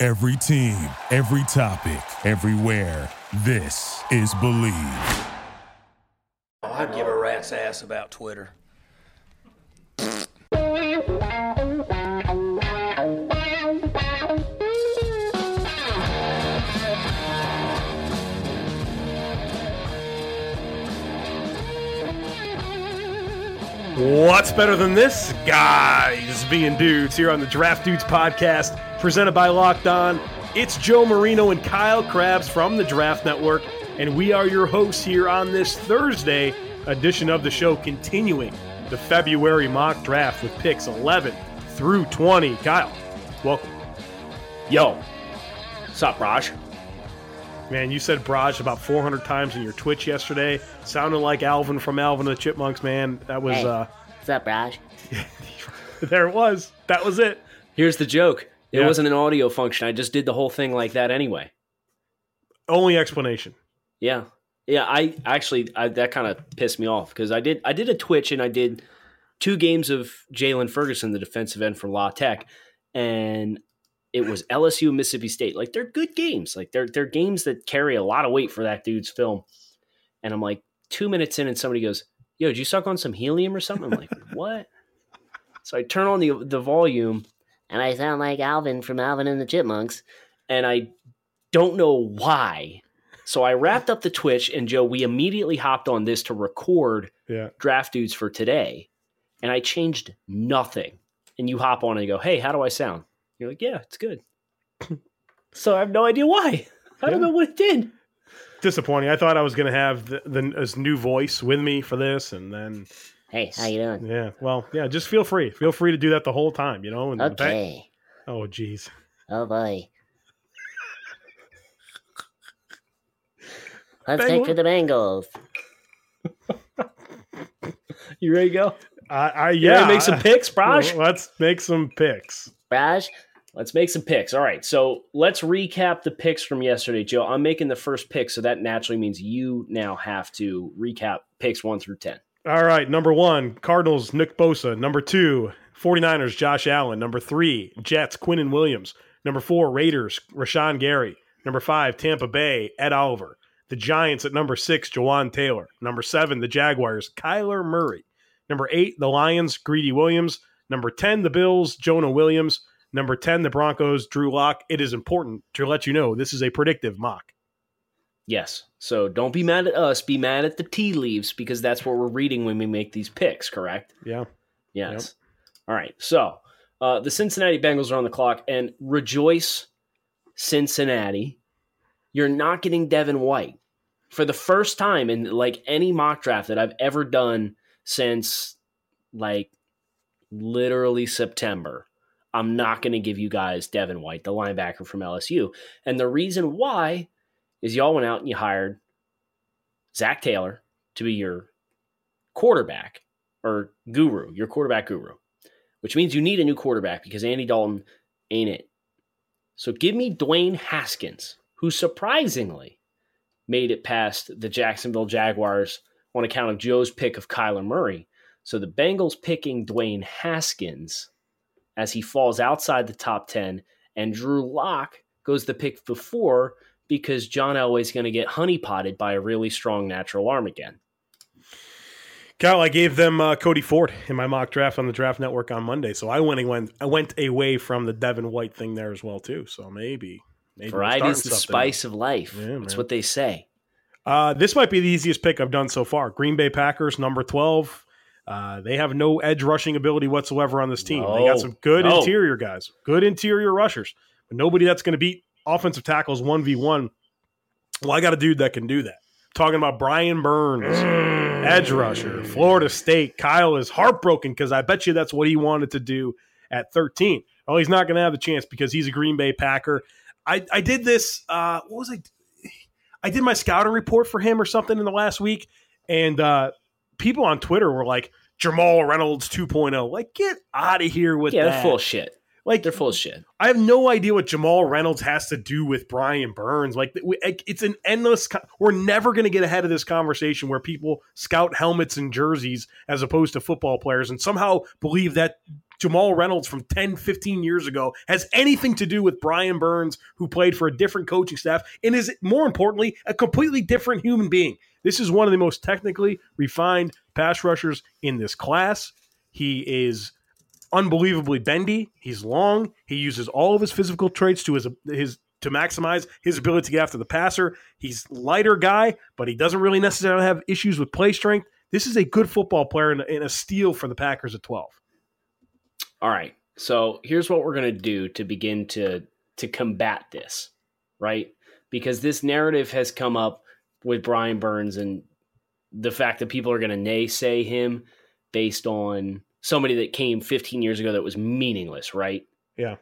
Every team, every topic, everywhere. This is Bleav. Oh, I'd give a rat's ass about Twitter. Better than this? Guys being dudes here on the Draft Dudes podcast, presented by Locked On. It's Joe Marino and Kyle Crabbs from the Draft Network, and we are your hosts here on this Thursday edition of the show, continuing the February mock draft with picks 11 through 20. Kyle, welcome. Yo, what's up, Raj? Man, you said Braj about 400 times in your Twitch yesterday. Sounded like Alvin from Alvin and the Chipmunks, man. That was, Hey. uh, What's up, Raj? there it was. That was it. Here's the joke. It Yeah. wasn't an audio function. I just did the whole thing like that anyway. Only explanation. Yeah, yeah. I actually I, that kind of pissed me off because I did I did a Twitch and I did two games of Jaylon Ferguson, the defensive end for La Tech, and it was LSU and Mississippi State. Like they're good games. Like they're they're games that carry a lot of weight for that dude's film. And I'm like two minutes in, and somebody goes, "Yo, did you suck on some helium or something?" I'm like, "What?" So I turn on the the volume And I sound like Alvin from Alvin and the Chipmunks. and I don't know why. So I wrapped up the Twitch, and Joe, we immediately hopped on this to record Yeah. Draft Dudes for today. And I changed nothing. And you hop on and go, hey, how do I sound? You're like, yeah, it's good. so I have no idea why. I don't know what it did. Disappointing. I thought I was going to have the, the his new voice with me for this, and then Hey, how you doing? yeah, well, yeah. Just feel free. Feel free to do that the whole time. You know. And the fact- Okay. oh, jeez. Oh boy. Let's Bengal- take for the Bengals. You ready to go? I, I You yeah. ready to make some picks, Braj? Well, let's make some picks. Raj, Let's make some picks. All right. So let's recap the picks from yesterday, Joe. I'm making the first pick, so that naturally means you now have to recap picks one through 10. All right, number one, Cardinals, Nick Bosa. Number two, 49ers, Josh Allen. Number three, Jets, Quinnen Williams. Number four, Raiders, Rashan Gary. Number five, Tampa Bay, Ed Oliver. The Giants at number six, Jawaan Taylor. Number seven, the Jaguars, Kyler Murray. Number eight, the Lions, Greedy Williams. Number 10, the Bills, Jonah Williams. Number 10, the Broncos, Drew Lock. It is important to let you know this is a predictive mock. Yes. So don't be mad at us. Be mad at the tea leaves because that's what we're reading when we make these picks, correct? Yeah. Yes. All right. So uh, the Cincinnati Bengals are on the clock, and rejoice, Cincinnati. You're not getting Devin White for the first time in like any mock draft that I've ever done since like literally September. I'm not going to give you guys Devin White, the linebacker from LSU. And the reason why is y'all went out and you hired Zac Taylor to be your quarterback or guru, your quarterback guru, which means you need a new quarterback because Andy Dalton ain't it. So give me Dwayne Haskins, who surprisingly made it past the Jacksonville Jaguars on account of Joe's pick of Kyler Murray. So the Bengals picking Dwayne Haskins as he falls outside the top 10, and Drew Lock goes the pick before because John Elway's going to get honeypotted by a really strong natural arm again. Kyle, I gave them uh, Cody Ford in my mock draft on the Draft Network on Monday, so I went went I went away from the Devin White thing there as well too. So maybe maybe Variety is the something. spice of life. Yeah, That's man. what they say. Uh, this might be the easiest pick I've done so far. Green Bay Packers, number twelve. Uh, they have no edge rushing ability whatsoever on this team. they got some good no. interior guys, good interior rushers, but nobody that's going to beat offensive tackles one v one. Well, I got a dude that can do that. talking about Brian Burns, edge rusher, Florida State. Kyle is heartbroken because I bet you that's what he wanted to do at 13. Well, he's not going to have the chance because he's a Green Bay Packer. I I did this. Uh, what was I? I did my scouting report for him or something in the last week, and uh, people on Twitter were like Jamal Reynolds 2.0. Like, get out of here with Yeah, that. they're full shit. Like They're full of shit. I have no idea what Jamal Reynolds has to do with Brian Burns. Like it's an endless. co- We're never going to get ahead of this conversation where people scout helmets and jerseys as opposed to football players, and somehow believe that Jamal Reynolds from 10, 15 years ago has anything to do with Brian Burns, who played for a different coaching staff and is more importantly a completely different human being. This is one of the most technically refined pass rushers in this class. He is unbelievably bendy. He's long. He uses all of his physical traits to his his to maximize his ability to get after the passer. He's lighter guy, but he doesn't really necessarily have issues with play strength. This is a good football player and a, steal for the Packers at twelve. All right. So here's what we're gonna do to begin to to combat this, right? Because this narrative has come up with Brian Burns and the fact that people are gonna naysay him based on somebody that came 15 years ago that was meaningless, right? Yeah.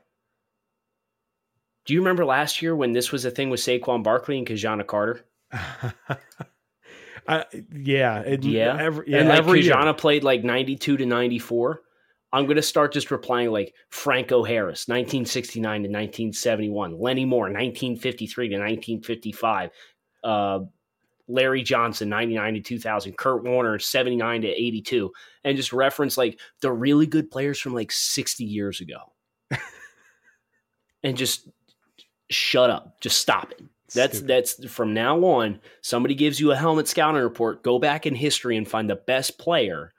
Do you remember last year when this was a thing with Saquon Barkley and Ki-Jana Carter? I, yeah, it, Yeah. every, yeah, and like every year. Ki-Jana played like 92 to 94. I'm going to start just replying like Franco Harris, 1969 to 1971, Lenny Moore, 1953 to 1955, uh, Larry Johnson, 99 to 2000, Kurt Warner, 79 to 82, and just reference like the really good players from like 60 years ago. and just shut up. Just stop it. That's Stupid. that's from now on. Somebody gives you a helmet scouting report. Go back in history and find the best player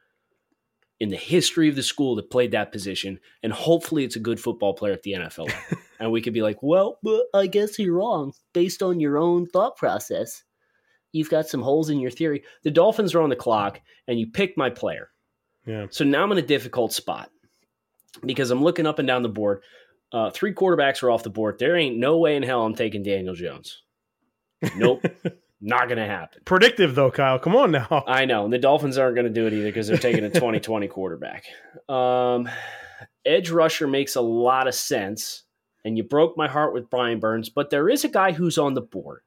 in the history of the school that played that position, and hopefully it's a good football player at the NFL. and we could be like, well, I guess you're wrong. Based on your own thought process, you've got some holes in your theory. The Dolphins are on the clock, and you picked my player. yeah. So now I'm in a difficult spot because I'm looking up and down the board. Uh, three quarterbacks are off the board. There ain't no way in hell I'm taking Daniel Jones. Nope, not gonna happen. Predictive though, Kyle. Come on now. I know. And the Dolphins aren't going to do it either because they're taking a 2020 quarterback. Um, edge rusher makes a lot of sense. And you broke my heart with Brian Burns, but there is a guy who's on the board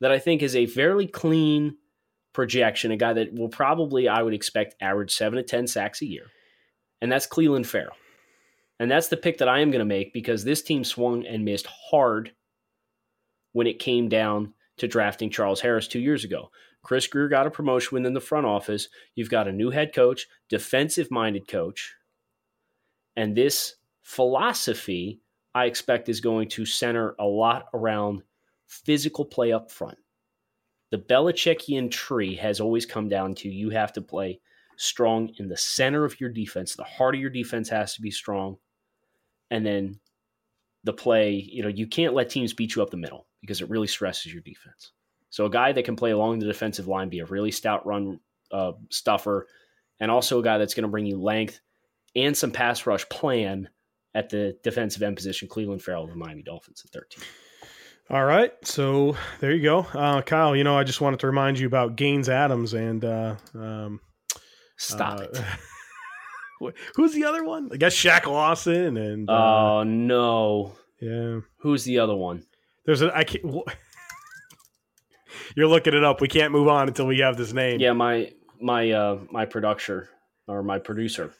that I think is a fairly clean projection, a guy that will probably, I would expect, average seven to 10 sacks a year. And that's Clelin Ferrell. And that's the pick that I am going to make because this team swung and missed hard when it came down to drafting Charles Harris two years ago. Chris Grier got a promotion within the front office. You've got a new head coach, defensive minded coach. And this philosophy, I expect, is going to center a lot around physical play up front. The Belichickian tree has always come down to you have to play strong in the center of your defense. The heart of your defense has to be strong. And then the play, you know, you can't let teams beat you up the middle because it really stresses your defense. So a guy that can play along the defensive line, be a really stout run uh, stuffer, and also a guy that's going to bring you length and some pass rush plan at the defensive end position. Clelin Ferrell of the Miami Dolphins at 13. All right, so there you go, uh, Kyle. You know, I just wanted to remind you about Gaines Adams and uh, um, Stop uh, it. Who's the other one? I guess Shaq Lawson and uh, Oh no. yeah. Who's the other one? There's a I can't. You're looking it up. We can't move on until we have this name. Yeah, my my uh my producer or my producer.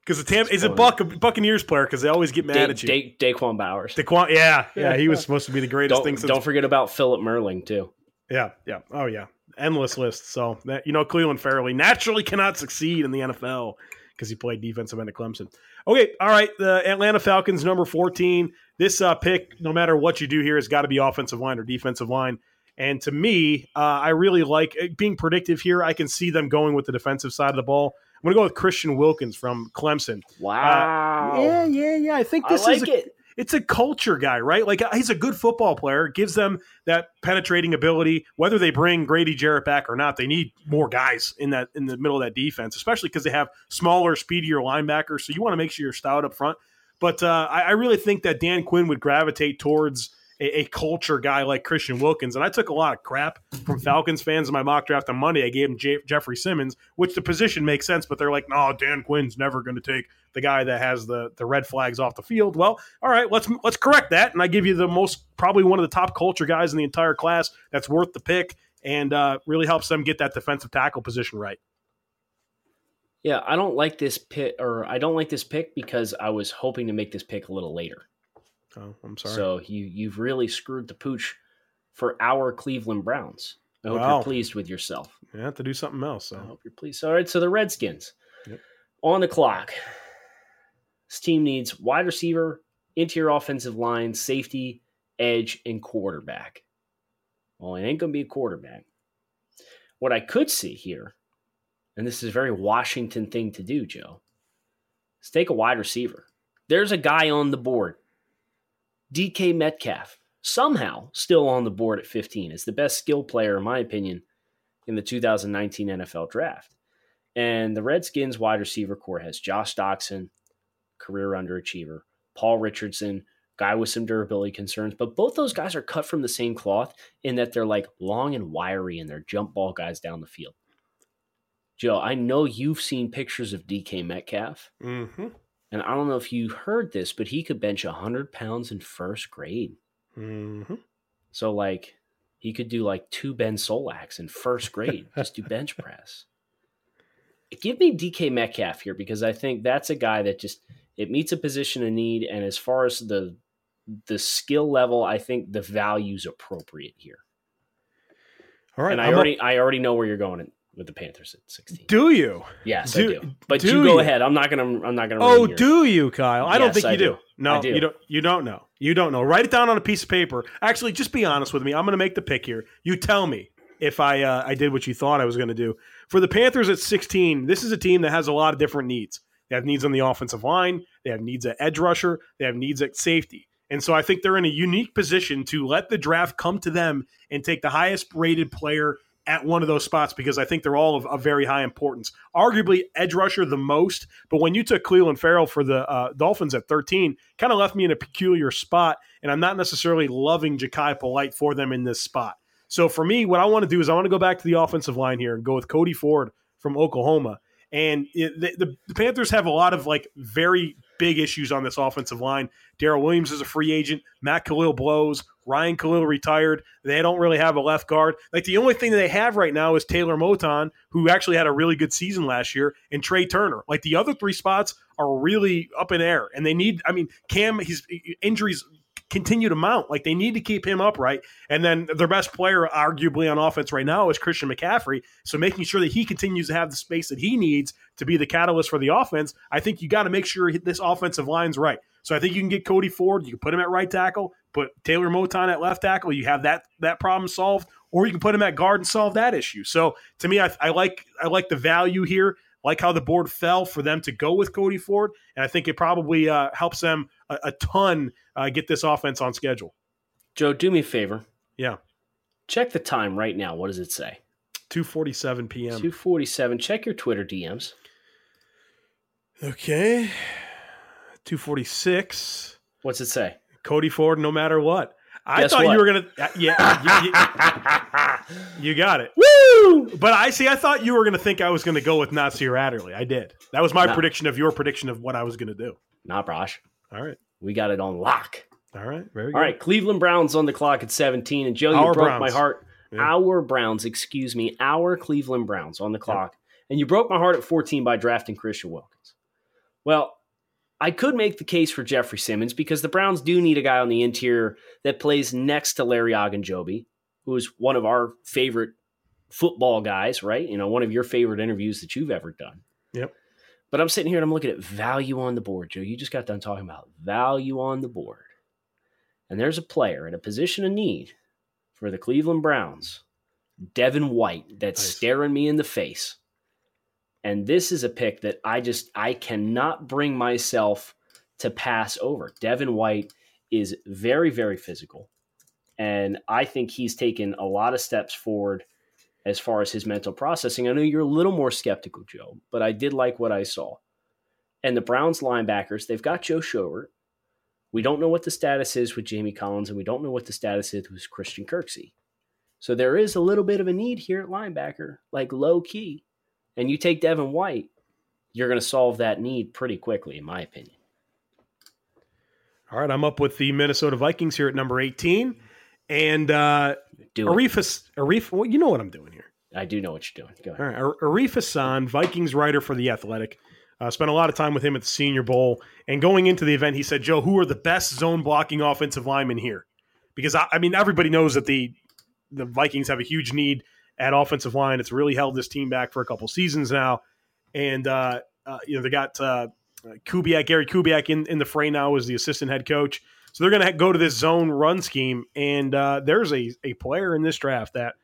because the Tam is a. Buck Buccaneers player because they always get mad Da- at you. Da- Da'Quan Bowers. Da'Quan, yeah, yeah, he was supposed to be the greatest thing Don't, since. don't forget about Phillip Merling too. yeah, yeah, oh yeah, endless list. So that you know, Clelin Ferrell naturally cannot succeed in the NFL because he played defensive end at Clemson. Okay, all right, the Atlanta Falcons number fourteen. This uh, pick, no matter what you do here, has got to be offensive line or defensive line. And to me, uh, I really like uh, being predictive here. I can see them going with the defensive side of the ball. I'm going to go with Christian Wilkins from Clemson. Wow. Yeah, yeah, yeah. I think I this like is a, it. It's a culture guy, right? Like uh, he's a good football player, gives them that penetrating ability. Whether they bring Grady Jarrett back or not, they need more guys in that in the middle of that defense, especially because they have smaller, speedier linebackers. So you want to make sure you're stout up front. But uh, I, I really think that Dan Quinn would gravitate towards a, a culture guy like Christian Wilkins. And I took a lot of crap from Falcons fans in my mock draft on Monday. I gave him J- Jeffrey Simmons, which the position makes sense, but they're like, no, Dan Quinn's never going to take the guy that has the the red flags off the field. Well, all right, let's let's correct that, and I give you the most probably one of the top culture guys in the entire class that's worth the pick and uh, really helps them get that defensive tackle position right. Yeah, I don't like this pick, or I don't like this pick because I was hoping to make this pick a little later. Oh, I'm sorry. So you you've really screwed the pooch for our Cleveland Browns. I hope Wow. you're pleased with yourself. you have to do something else. I hope you're pleased. All right, so the Redskins Yep. on the clock. This team needs wide receiver, interior offensive line, safety, edge, and quarterback. Well, it ain't going to be a quarterback. What I could see here, and this is a very Washington thing to do, Joe, is take a wide receiver. There's a guy on the board, DK Metcalf, somehow still on the board at 15. Is the best skill player, in my opinion, in the 2019 NFL draft. And the Redskins wide receiver corps has Josh Doctson, career underachiever, Paul Richardson, guy with some durability concerns, but both those guys are cut from the same cloth in that they're like long and wiry and they're jump ball guys down the field. Joe, I know you've seen pictures of DK Metcalf, mm-hmm. And I don't know if you heard this, but he could bench 100 pounds in first grade. Mm-hmm. So, like, he could do like two Ben Solaks in first grade, just do bench press. Give me DK Metcalf here because I think that's a guy that just it meets a position of need, and as far as the the skill level, I think the value's appropriate here. All right. and I I'm up- already I already know where you're going in- with the Panthers at 16. do you? yes, do- I do. But do you go you? ahead. I'm not gonna I'm not gonna. Oh, your- do you, Kyle? I don't think you I do. do. No, do. you don't. You don't know. You don't know. Write it down on a piece of paper. Actually, just be honest with me. I'm going to make the pick here. You tell me if I uh, I did what you thought I was going to do. For the Panthers at 16, this is a team that has a lot of different needs. They have needs on the offensive line. They have needs at edge rusher. They have needs at safety. And so I think they're in a unique position to let the draft come to them and take the highest rated player at one of those spots because I think they're all of, of very high importance. Arguably edge rusher the most, but when you took Clelin Ferrell for the uh, Dolphins at 13, kind of left me in a peculiar spot, and I'm not necessarily loving Jachai Polite for them in this spot. So for me, what I want to do is I want to go back to the offensive line here and go with Cody Ford from Oklahoma. And it, the, the Panthers have a lot of like very big issues on this offensive line. Daryl Williams is a free agent. Matt Kalil blows. Ryan Kalil retired. They don't really have a left guard. Like the only thing that they have right now is Taylor Moton, who actually had a really good season last year, and Trai Turner. Like the other three spots are really up in air, and they need. I mean, Cam, his injuries continue to mount. Like they need to keep him upright. And then their best player, arguably on offense right now, is Christian McCaffrey. So making sure that he continues to have the space that he needs to be the catalyst for the offense, I think you got to make sure this offensive line's right. So I think you can get Cody Ford, you can put him at right tackle, put Taylor Moton at left tackle. You have that that problem solved, or you can put him at guard and solve that issue. So to me, I, I like I like the value here. Like how the board fell for them to go with Cody Ford, and I think it probably uh, helps them a, a ton uh, get this offense on schedule. Joe, do me a favor. Yeah, Check the time right now. What does it say? two forty seven p.m. 247. Check your Twitter DMs. Okay, two forty six. What's it say? Cody Ford, no matter what. I Guess thought what? you were gonna. uh, Yeah, you, you- you got it. Woo! But I see. I thought you were gonna think I was gonna go with Nasir Adderley. I did. That was my No. prediction of your prediction of what I was gonna do. Nah, Brosh. All right. We got it on lock. All right. Very good. All right, Cleveland Browns on the clock at 17. And Joe, you Our broke Browns. my heart. Yeah. Our Browns, excuse me, our Cleveland Browns on the clock. And you broke my heart at 14 by drafting Christian Wilkins. Well, I could make the case for Jeffrey Simmons because the Browns do need a guy on the interior that plays next to Larry Ogunjobi, who is one of our favorite football guys, right? You know, one of your favorite interviews that you've ever done. Yep. But I'm sitting here and I'm looking at value on the board, Joe. You just got done talking about value on the board. And there's a player in a position of need for the Cleveland Browns, Devin White, that's Nice. staring me in the face. And this is a pick that I just I cannot bring myself to pass over. Devin White is very very physical. And I think he's taken a lot of steps forward as far as his mental processing. I know you're a little more skeptical, Joe, but I did like what I saw. And the Browns linebackers, they've got Joe Schobert, We don't know what the status is with Jamie Collins, and we don't know what the status is with Christian Kirksey. So there is a little bit of a need here at linebacker, like low key. And you take Devin White, you're going to solve that need pretty quickly, in my opinion. All right, I'm up with the Minnesota Vikings here at number 18. And uh, Do it. Arif, Arif, well, you know what I'm doing here. I do know what you're doing. Go ahead. All right, Arif Hassan, Vikings writer for The Athletic. Uh, spent a lot of time with him at the Senior Bowl. And going into the event, he said, Joe, who are the best zone blocking offensive linemen here? Because, I, I mean, everybody knows that the, the Vikings have a huge need at offensive line. It's really held this team back for a couple seasons now. And, uh, uh, you know, they got uh, Kubiak, Gary Kubiak in, in the fray now as the assistant head coach. So they're going to go to this zone run scheme. And uh, there's a, a player in this draft that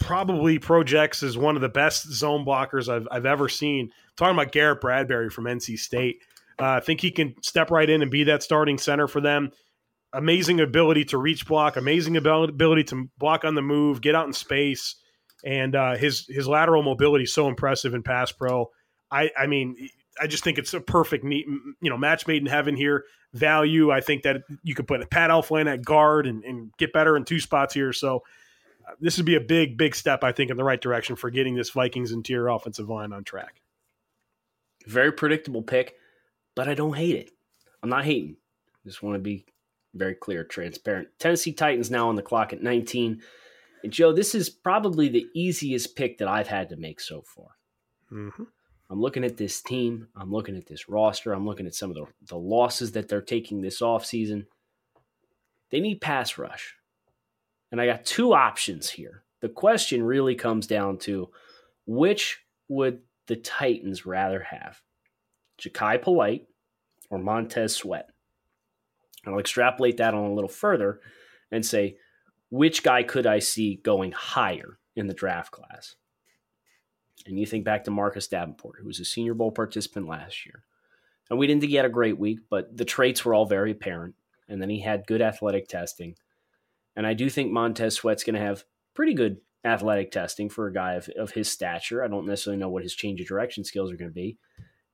probably projects as one of the best zone blockers I've, I've ever seen. talking about Garrett Bradbury from NC State. Uh, I think he can step right in and be that starting center for them. Amazing ability to reach block, amazing ability to block on the move, get out in space, and uh, his his lateral mobility is so impressive in pass pro. I, I mean, I just think it's a perfect neat, you know, match made in heaven here. Value, I think that you could put Pat Elflein at guard and, and get better in two spots here. So uh, this would be a big, big step, I think, in the right direction for getting this Vikings interior offensive line on track. Very predictable pick, but I don't hate it. I'm not hating. Just want to be very clear, transparent. Tennessee Titans now on the clock at 19. And Joe, this is probably the easiest pick that I've had to make so far. Mm-hmm. I'm looking at this team. I'm looking at this roster. I'm looking at some of the, the losses that they're taking this offseason. They need pass rush. And I got two options here. The question really comes down to which would the Titans rather have? Jachai Polite or Montez Sweat? And I'll extrapolate that on a little further and say, which guy could I see going higher in the draft class? And you think back to Marcus Davenport, who was a Senior Bowl participant last year. And we didn't think he had a great week, but the traits were all very apparent. And then he had good athletic testing. And I do think Montez Sweat's going to have pretty good athletic testing for a guy of, of his stature. I don't necessarily know what his change of direction skills are going to be.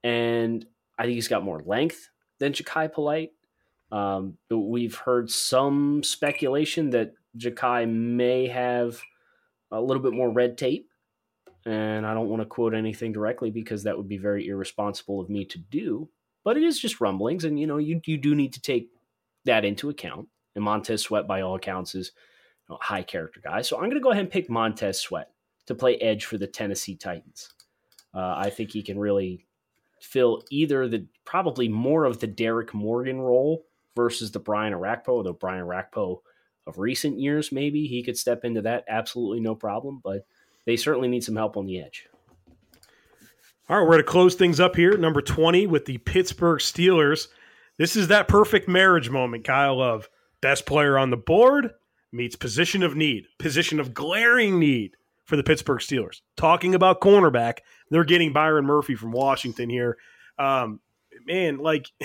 And I think he's got more length than Jachai Polite. Um, but we've heard some speculation that Jachai may have a little bit more red tape. And I don't want to quote anything directly because that would be very irresponsible of me to do. But it is just rumblings, and you know, you you do need to take that into account. And Montez Sweat, by all accounts, is a high character guy. So I'm going to go ahead and pick Montez Sweat to play edge for the Tennessee Titans. Uh, I think he can really fill either the probably more of the Derrick Morgan role versus the Brian Orakpo, although Brian Orakpo of recent years, maybe he could step into that absolutely no problem. But they certainly need some help on the edge. All right, we're going to close things up here. Number 20 with the Pittsburgh Steelers. This is that perfect marriage moment, Kyle, of best player on the board meets position of need, position of glaring need for the Pittsburgh Steelers. Talking about cornerback, they're getting Byron Murphy from Washington here. Um, man, like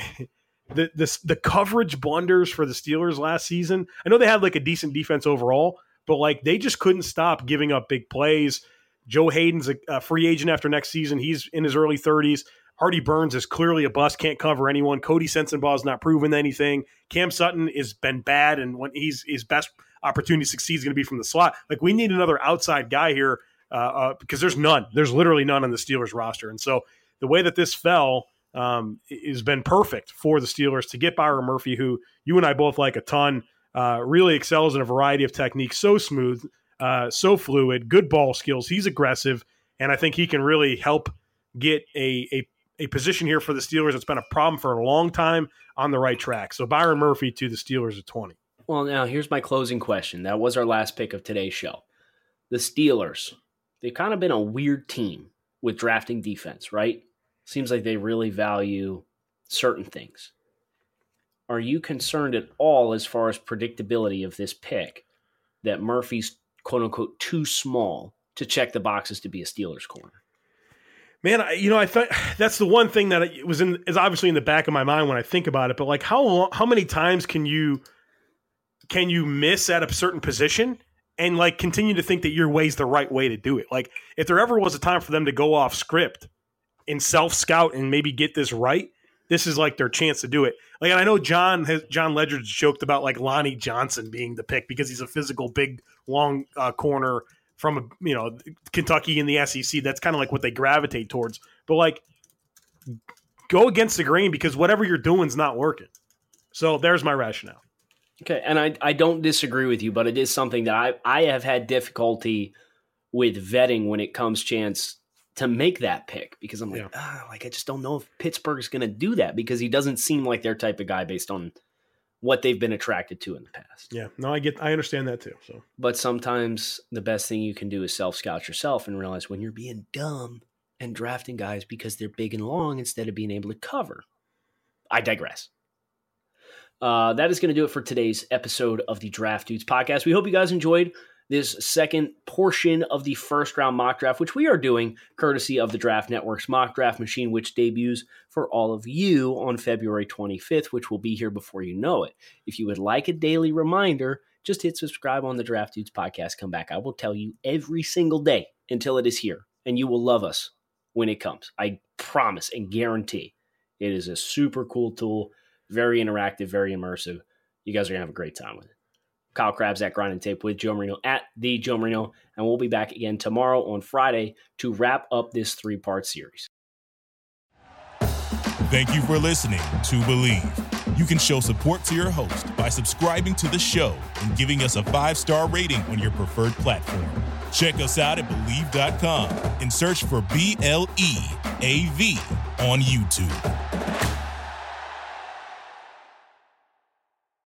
the, the the coverage blunders for the Steelers last season. I know they had like a decent defense overall, but like they just couldn't stop giving up big plays. Joe Haden's a, a free agent after next season. He's in his early 30s. Artie Burns is clearly a bust, can't cover anyone. Coty Sensabaugh is not proven anything. Cam Sutton has been bad, and when he's his best opportunity to succeed is going to be from the slot. Like we need another outside guy here uh, uh, because there's none. There's literally none on the Steelers roster, and so the way that this fell um, has been perfect for the Steelers to get Byron Murphy, who you and I both like a ton. Uh, really excels in a variety of techniques. So smooth, uh, so fluid, good ball skills. He's aggressive, and I think he can really help get a, a a position here for the Steelers that's been a problem for a long time on the right track. So Byron Murphy to the Steelers at 20. Well, now here's my closing question. That was our last pick of today's show. The Steelers, they've kind of been a weird team with drafting defense, right? Seems like they really value certain things. Are you concerned at all as far as predictability of this pick that Murphy's quote unquote too small to check the boxes to be a Steelers corner? Man, I, you know, I thought that's the one thing that was in is obviously in the back of my mind when I think about it. But like, how long, how many times can you can you miss at a certain position and like continue to think that your way's the right way to do it? Like, if there ever was a time for them to go off script and self scout and maybe get this right, this is like their chance to do it. Like, and I know John has Jon Ledyard's joked about like Lonnie Johnson being the pick because he's a physical, big, long uh, corner from you know Kentucky in the SEC. That's kind of like what they gravitate towards. But like, go against the grain because whatever you're doing is not working. So there's my rationale. Okay, and I I don't disagree with you, but it is something that I I have had difficulty with vetting when it comes chance to make that pick because I'm like, Yeah. ah, like I just don't know if Pittsburgh's going to do that because he doesn't seem like their type of guy based on what they've been attracted to in the past. Yeah, no, I get, I understand that too. So But sometimes the best thing you can do is self scout yourself and realize when you're being dumb and drafting guys because they're big and long instead of being able to cover. I digress. Uh, that is going to do it for today's episode of the Draft Dudes podcast. We hope you guys enjoyed this second portion of the first round mock draft, which we are doing courtesy of the Draft Network's mock draft machine, which debuts for all of you on February 25th, which will be here before you know it. If you would like a daily reminder, just hit subscribe on the Draft Dudes podcast. Come back. I will tell you every single day until it is here, and you will love us when it comes. I promise and guarantee. It is a super cool tool, very interactive, very immersive. You guys are going to have a great time with it. Kyle Crabbs at Grinding Tape with Joe Marino at the Joe Marino, and we'll be back again tomorrow on Friday to wrap up this three part series. Thank you for listening to Bleav. You can show support to your host by subscribing to the show and giving us a five star rating on your preferred platform. Check us out at Bleav.com and search for B L E A V on YouTube.